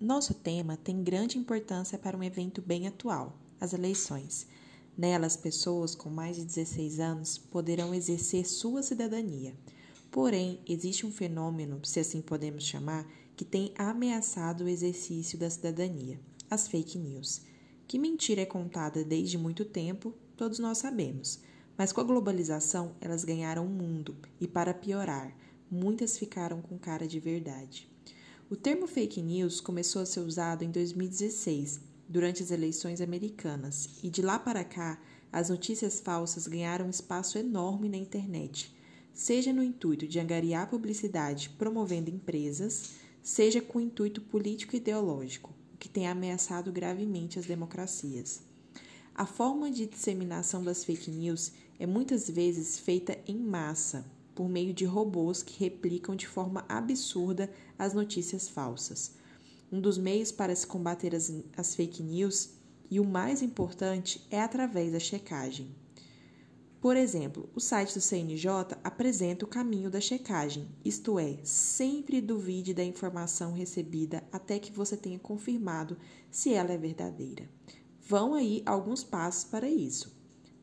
Nosso tema tem grande importância para um evento bem atual, as eleições. Nelas, pessoas com mais de 16 anos poderão exercer sua cidadania. Porém, existe um fenômeno, se assim podemos chamar, que tem ameaçado o exercício da cidadania: as fake news. Que mentira é contada desde muito tempo, todos nós sabemos. Mas com a globalização, elas ganharam o mundo e, para piorar, muitas ficaram com cara de verdade. O termo fake news começou a ser usado em 2016, durante as eleições americanas, e de lá para cá, as notícias falsas ganharam um espaço enorme na internet, seja no intuito de angariar publicidade promovendo empresas, seja com intuito político e ideológico, o que tem ameaçado gravemente as democracias. A forma de disseminação das fake news é muitas vezes feita em massa, por meio de robôs que replicam de forma absurda as notícias falsas. Um dos meios para se combater as, as fake news, e o mais importante, é através da checagem. Por exemplo, o site do CNJ apresenta o caminho da checagem, isto é, sempre duvide da informação recebida até que você tenha confirmado se ela é verdadeira. Vão aí alguns passos para isso.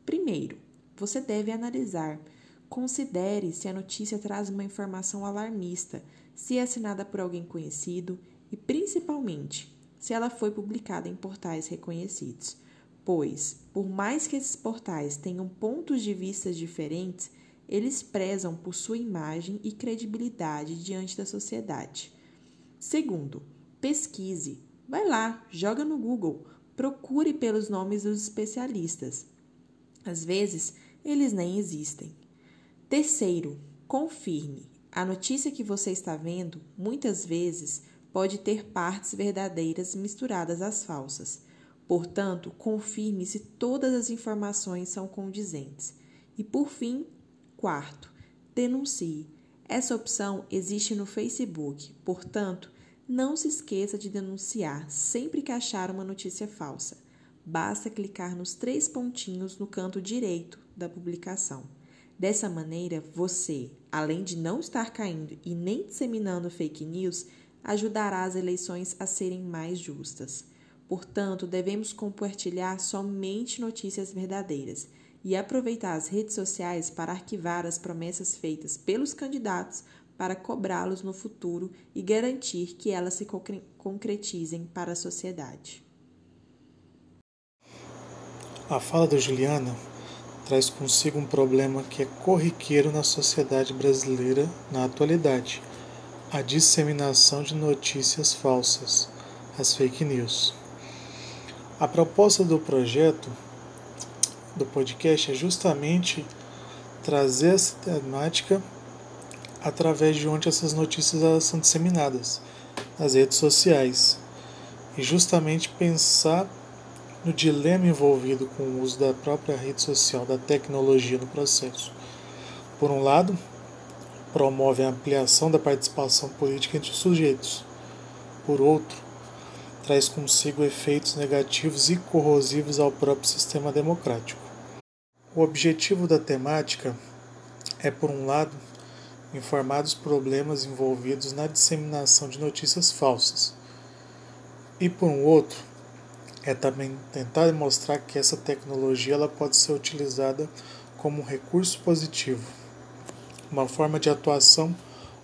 Primeiro, você deve analisar. Considere se a notícia traz uma informação alarmista, se é assinada por alguém conhecido e, principalmente, se ela foi publicada em portais reconhecidos. Pois, por mais que esses portais tenham pontos de vista diferentes, eles prezam por sua imagem e credibilidade diante da sociedade. Segundo, pesquise. Vai lá, joga no Google, procure pelos nomes dos especialistas. Às vezes, eles nem existem. Terceiro, confirme. A notícia que você está vendo, muitas vezes, pode ter partes verdadeiras misturadas às falsas. Portanto, confirme se todas as informações são condizentes. E por fim, quarto, denuncie. Essa opção existe no Facebook, portanto, não se esqueça de denunciar sempre que achar uma notícia falsa. Basta clicar nos três pontinhos no canto direito da publicação. Dessa maneira, você, além de não estar caindo e nem disseminando fake news, ajudará as eleições a serem mais justas. Portanto, devemos compartilhar somente notícias verdadeiras e aproveitar as redes sociais para arquivar as promessas feitas pelos candidatos para cobrá-los no futuro e garantir que elas se concretizem para a sociedade. A fala da Juliana traz consigo um problema que é corriqueiro na sociedade brasileira na atualidade: a disseminação de notícias falsas, as fake news. A proposta do projeto do podcast é justamente trazer essa temática através de onde essas notícias são disseminadas, nas redes sociais, e justamente pensar no dilema envolvido com o uso da própria rede social, da tecnologia no processo. Por um lado, promove a ampliação da participação política entre os sujeitos. Por outro, traz consigo efeitos negativos e corrosivos ao próprio sistema democrático. O objetivo da temática é, por um lado, informar dos problemas envolvidos na disseminação de notícias falsas, e, por um outro, é também tentar demonstrar que essa tecnologia ela pode ser utilizada como um recurso positivo, uma forma de atuação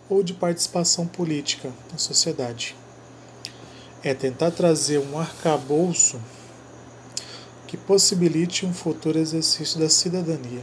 ou de participação política na sociedade. É tentar trazer um arcabouço que possibilite um futuro exercício da cidadania.